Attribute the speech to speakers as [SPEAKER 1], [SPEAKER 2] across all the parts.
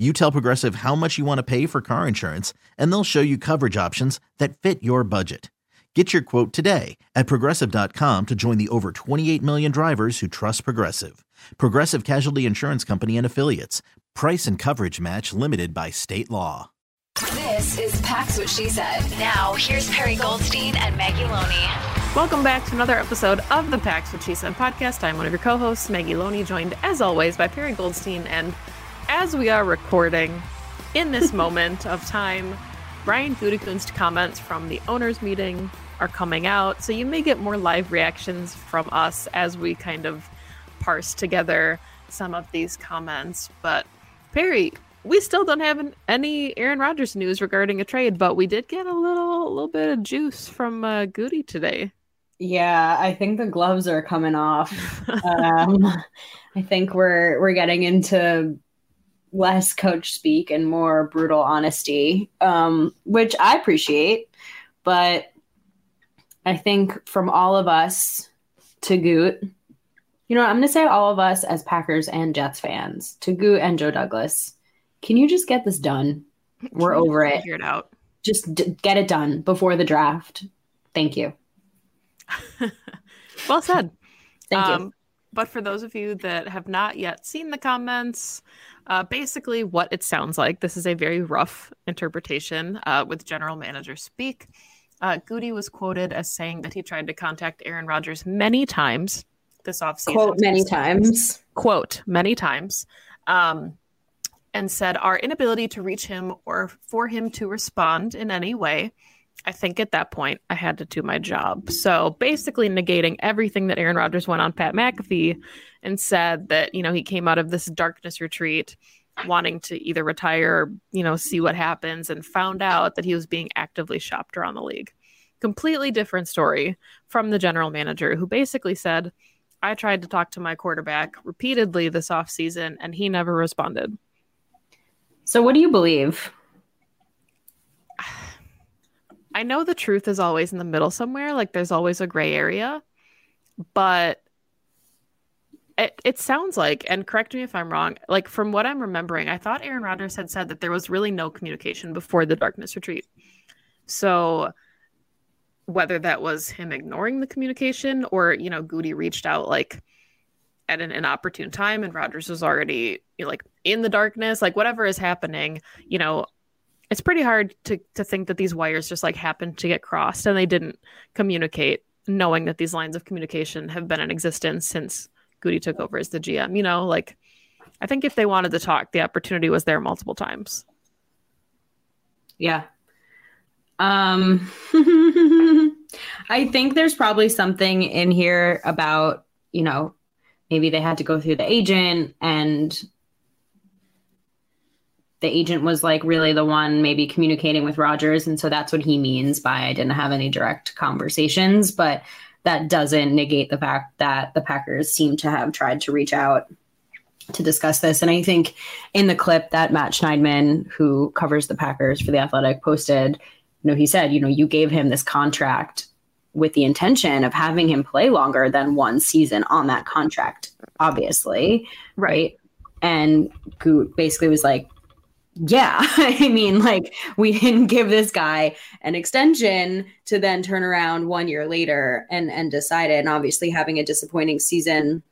[SPEAKER 1] you tell Progressive how much you want to pay for car insurance, and they'll show you coverage options that fit your budget. Get your quote today at progressive.com to join the over 28 million drivers who trust Progressive. Progressive Casualty Insurance Company and Affiliates. Price and coverage match limited by state law.
[SPEAKER 2] This is Pack's What She Said. Now, here's Perri Goldstein and Maggie Loney.
[SPEAKER 3] Welcome back to another episode of the Pack's What She Said podcast. I'm one of your co hosts, Maggie Loney, joined as always by Perri Goldstein and as we are recording, in this moment of time, Brian Gutekunst comments from the owners' meeting are coming out. So you may get more live reactions from us as we kind of parse together some of these comments. But Perri, we still don't have any Aaron Rodgers news regarding a trade, but we did get a little, a little bit of juice from uh, Goody today.
[SPEAKER 4] Yeah, I think the gloves are coming off. um, I think we're we're getting into less coach speak and more brutal honesty, um, which I appreciate. But I think from all of us to Goot, you know, I'm going to say all of us as Packers and Jets fans, to Goot and Joe Douglas, can you just get this done? We're over it.
[SPEAKER 3] Figure it out.
[SPEAKER 4] Just d- get it done before the draft. Thank you.
[SPEAKER 3] well said.
[SPEAKER 4] Thank um, you.
[SPEAKER 3] But for those of you that have not yet seen the comments, uh, basically what it sounds like, this is a very rough interpretation uh, with general manager speak. Uh, Goody was quoted as saying that he tried to contact Aaron Rodgers many times this offseason.
[SPEAKER 4] Quote, many times.
[SPEAKER 3] Quote, many times. Um, and said, Our inability to reach him or for him to respond in any way I think at that point I had to do my job. So basically negating everything that Aaron Rodgers went on Pat McAfee and said that, you know, he came out of this darkness retreat wanting to either retire or, you know, see what happens and found out that he was being actively shopped around the league. Completely different story from the general manager who basically said, I tried to talk to my quarterback repeatedly this offseason and he never responded.
[SPEAKER 4] So what do you believe?
[SPEAKER 3] I know the truth is always in the middle somewhere, like there's always a gray area, but it, it sounds like, and correct me if I'm wrong, like from what I'm remembering, I thought Aaron Rodgers had said that there was really no communication before the darkness retreat. So whether that was him ignoring the communication or, you know, Goody reached out like at an inopportune time and Rodgers was already you know, like in the darkness, like whatever is happening, you know, it's pretty hard to to think that these wires just like happened to get crossed and they didn't communicate knowing that these lines of communication have been in existence since Goody took over as the GM. You know, like I think if they wanted to talk, the opportunity was there multiple times.
[SPEAKER 4] Yeah. Um I think there's probably something in here about, you know, maybe they had to go through the agent and the agent was like really the one maybe communicating with Rodgers. And so that's what he means by I didn't have any direct conversations. But that doesn't negate the fact that the Packers seem to have tried to reach out to discuss this. And I think in the clip that Matt Schneidman, who covers the Packers for the Athletic, posted, you know, he said, you know, you gave him this contract with the intention of having him play longer than one season on that contract, obviously. Right. And Goot basically was like, yeah, I mean, like we didn't give this guy an extension to then turn around one year later and and decide it. And obviously, having a disappointing season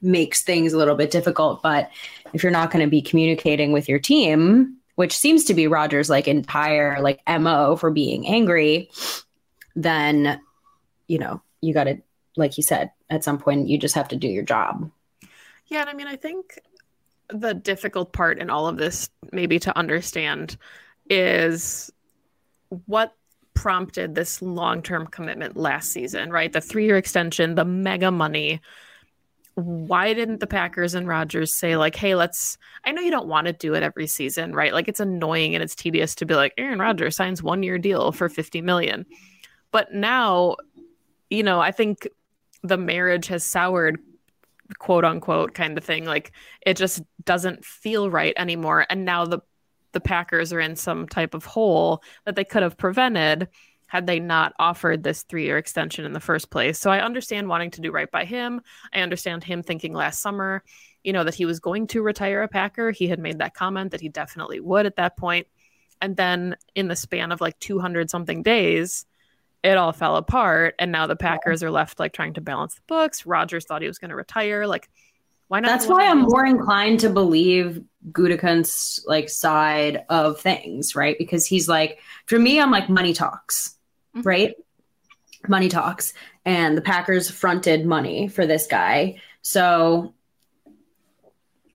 [SPEAKER 4] makes things a little bit difficult. But if you're not going to be communicating with your team, which seems to be Rodgers' like entire like mo for being angry, then you know you got to, like you said, at some point you just have to do your job.
[SPEAKER 3] Yeah, and I mean, I think the difficult part in all of this, maybe to understand, is what prompted this long term commitment last season, right? The three year extension, the mega money. Why didn't the Packers and Rodgers say, like, hey, let's, I know you don't want to do it every season, right? Like, it's annoying and it's tedious to be like, Aaron Rodgers signs one year deal for 50 million. But now, you know, I think the marriage has soured quote unquote kind of thing like it just doesn't feel right anymore. And now the the packers are in some type of hole that they could have prevented had they not offered this three year extension in the first place. So i understand wanting to do right by him. I understand him thinking last summer you know that he was going to retire a packer. He had made that comment that he definitely would at that point. And then in the span of like 200 something days it all fell apart and now the Packers are left like trying to balance the books. Rodgers thought he was going to retire. Like, why not?
[SPEAKER 4] That's why I'm more inclined to believe Gutekunst's like side of things, right? Because he's like, for me, I'm like money talks, mm-hmm. right? Money talks, and the Packers fronted money for this guy, so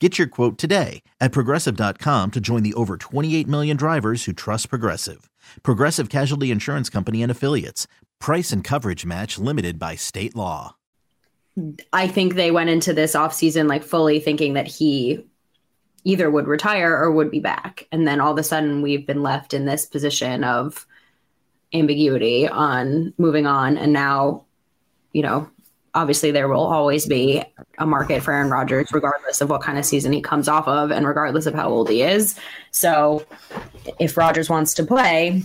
[SPEAKER 1] Get your quote today at progressive.com to join the over 28 million drivers who trust Progressive. Progressive Casualty Insurance Company and Affiliates. Price and coverage match limited by state law.
[SPEAKER 4] I think they went into this offseason like fully thinking that he either would retire or would be back. And then all of a sudden we've been left in this position of ambiguity on moving on. And now, you know, obviously there will always be a market for Aaron Rodgers, regardless of what kind of season he comes off of and regardless of how old he is. So if Rodgers wants to play,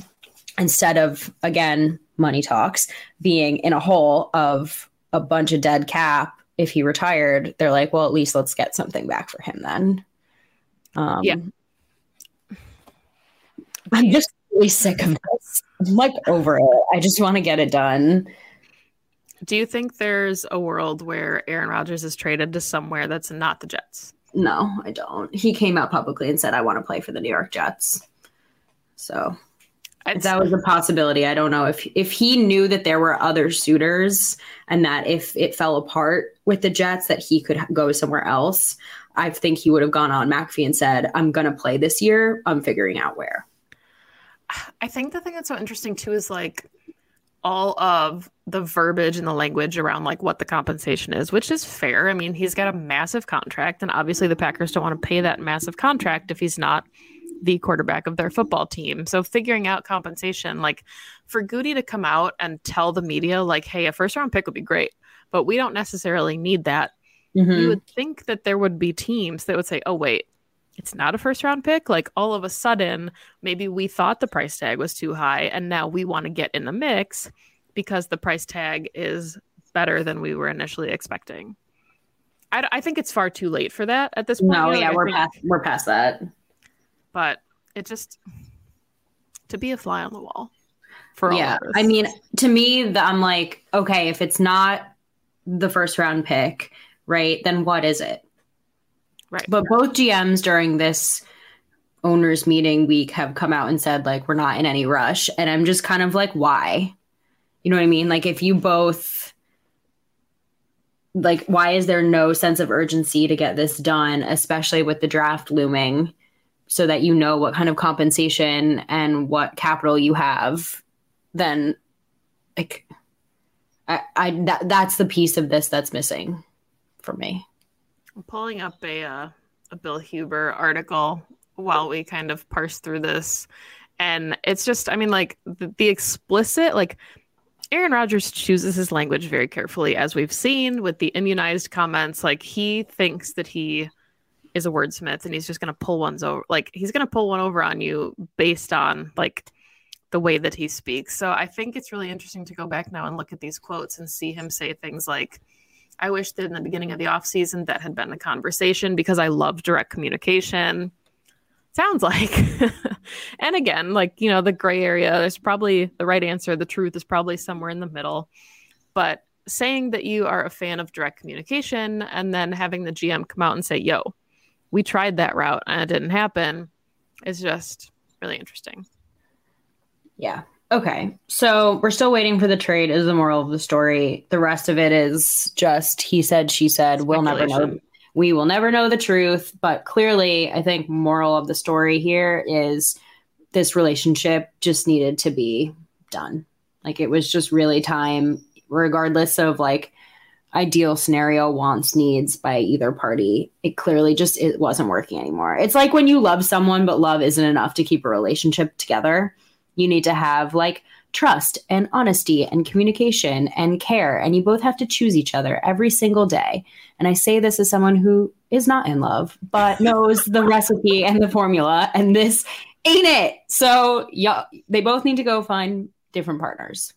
[SPEAKER 4] instead of again, money talks, being in a hole of a bunch of dead cap, if he retired, they're like, well, at least let's get something back for him then. Um,
[SPEAKER 3] yeah.
[SPEAKER 4] I'm just really sick of this. I'm like over it. I just want to get it done.
[SPEAKER 3] Do you think there's a world where Aaron Rodgers is traded to somewhere that's not the Jets?
[SPEAKER 4] No, I don't. He came out publicly and said, I want to play for the New York Jets. So if that was a possibility. I don't know if if he knew that there were other suitors and that if it fell apart with the Jets that he could go somewhere else. I think he would have gone on McAfee and said, "I'm going to play this year. I'm figuring out where."
[SPEAKER 3] I think the thing that's so interesting too is like all of the verbiage and the language around like what the compensation is, which is fair. I mean, he's got a massive contract, and obviously the Packers don't want to pay that massive contract if he's not the quarterback of their football team. So figuring out compensation, like for Goody to come out and tell the media, like, hey, a first round pick would be great, but we don't necessarily need that. Mm-hmm. You would think that there would be teams that would say, oh, wait, it's not a first round pick. Like all of a sudden, maybe we thought the price tag was too high, and now we want to get in the mix because the price tag is better than we were initially expecting. I, I think it's far too late for that at this point.
[SPEAKER 4] No, yeah, we're think, past we're past that.
[SPEAKER 3] But it just to be a fly on the wall for
[SPEAKER 4] yeah. I mean, to me, the, I'm like, okay, if it's not the first round pick, right? Then what is it?
[SPEAKER 3] Right.
[SPEAKER 4] But both GMs during this owners meeting week have come out and said like we're not in any rush and I'm just kind of like why? You know what I mean? Like if you both like why is there no sense of urgency to get this done especially with the draft looming so that you know what kind of compensation and what capital you have then like I, I that, that's the piece of this that's missing for me.
[SPEAKER 3] I'm pulling up a uh, a Bill Huber article while we kind of parse through this, and it's just I mean like the, the explicit like Aaron Rodgers chooses his language very carefully, as we've seen with the immunized comments. Like he thinks that he is a wordsmith and he's just going to pull ones over. Like he's going to pull one over on you based on like the way that he speaks. So I think it's really interesting to go back now and look at these quotes and see him say things like, I wish that in the beginning of the offseason that had been the conversation because I love direct communication. Sounds like. and again, like, you know, the gray area, there's probably the right answer. The truth is probably somewhere in the middle. But saying that you are a fan of direct communication and then having the GM come out and say, yo, we tried that route and it didn't happen is just really interesting.
[SPEAKER 4] Yeah. Okay. So we're still waiting for the trade is the moral of the story. The rest of it is just he said, she said, we'll never know. We will never know the truth. But clearly, I think moral of the story here is this relationship just needed to be done. Like it was just really time, regardless of like ideal scenario wants needs by either party it clearly just it wasn't working anymore it's like when you love someone but love isn't enough to keep a relationship together you need to have like trust and honesty and communication and care and you both have to choose each other every single day. And i say this as someone who is not in love but knows the recipe and the formula and this ain't it. So yeah they both need to go find different partners.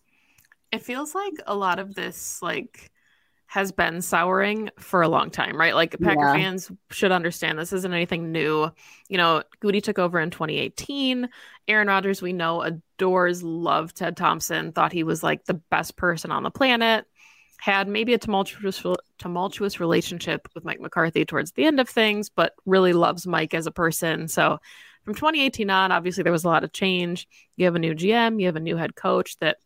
[SPEAKER 3] It feels like a lot of this like has been souring for a long time, right? Like Packer yeah. fans should understand this isn't anything new. You know, Goody took over in 2018. Aaron Rodgers, we know, adores, loved Ted Thompson, thought he was like the best person on the planet, had maybe a tumultuous tumultuous relationship with Mike McCarthy towards the end of things, but really loves Mike as a person. So from 2018 on, obviously there was a lot of change. You have a new GM, you have a new head coach that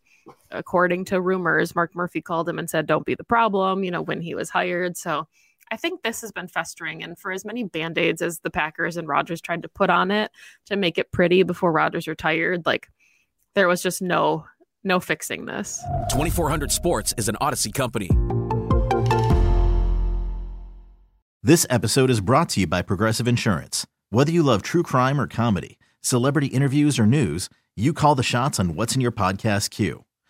[SPEAKER 3] according to rumors, Mark Murphy called him and said, Don't be the problem, you know, when he was hired. So I think this has been festering. And for as many band aids as the Packers and Rodgers tried to put on it to make it pretty before Rodgers retired, like there was just no no fixing this.
[SPEAKER 5] 2400 Sports is an Audacy company.
[SPEAKER 1] This episode is brought to you by Progressive Insurance. Whether you love true crime or comedy, celebrity interviews or news, you call the shots on what's in your podcast queue.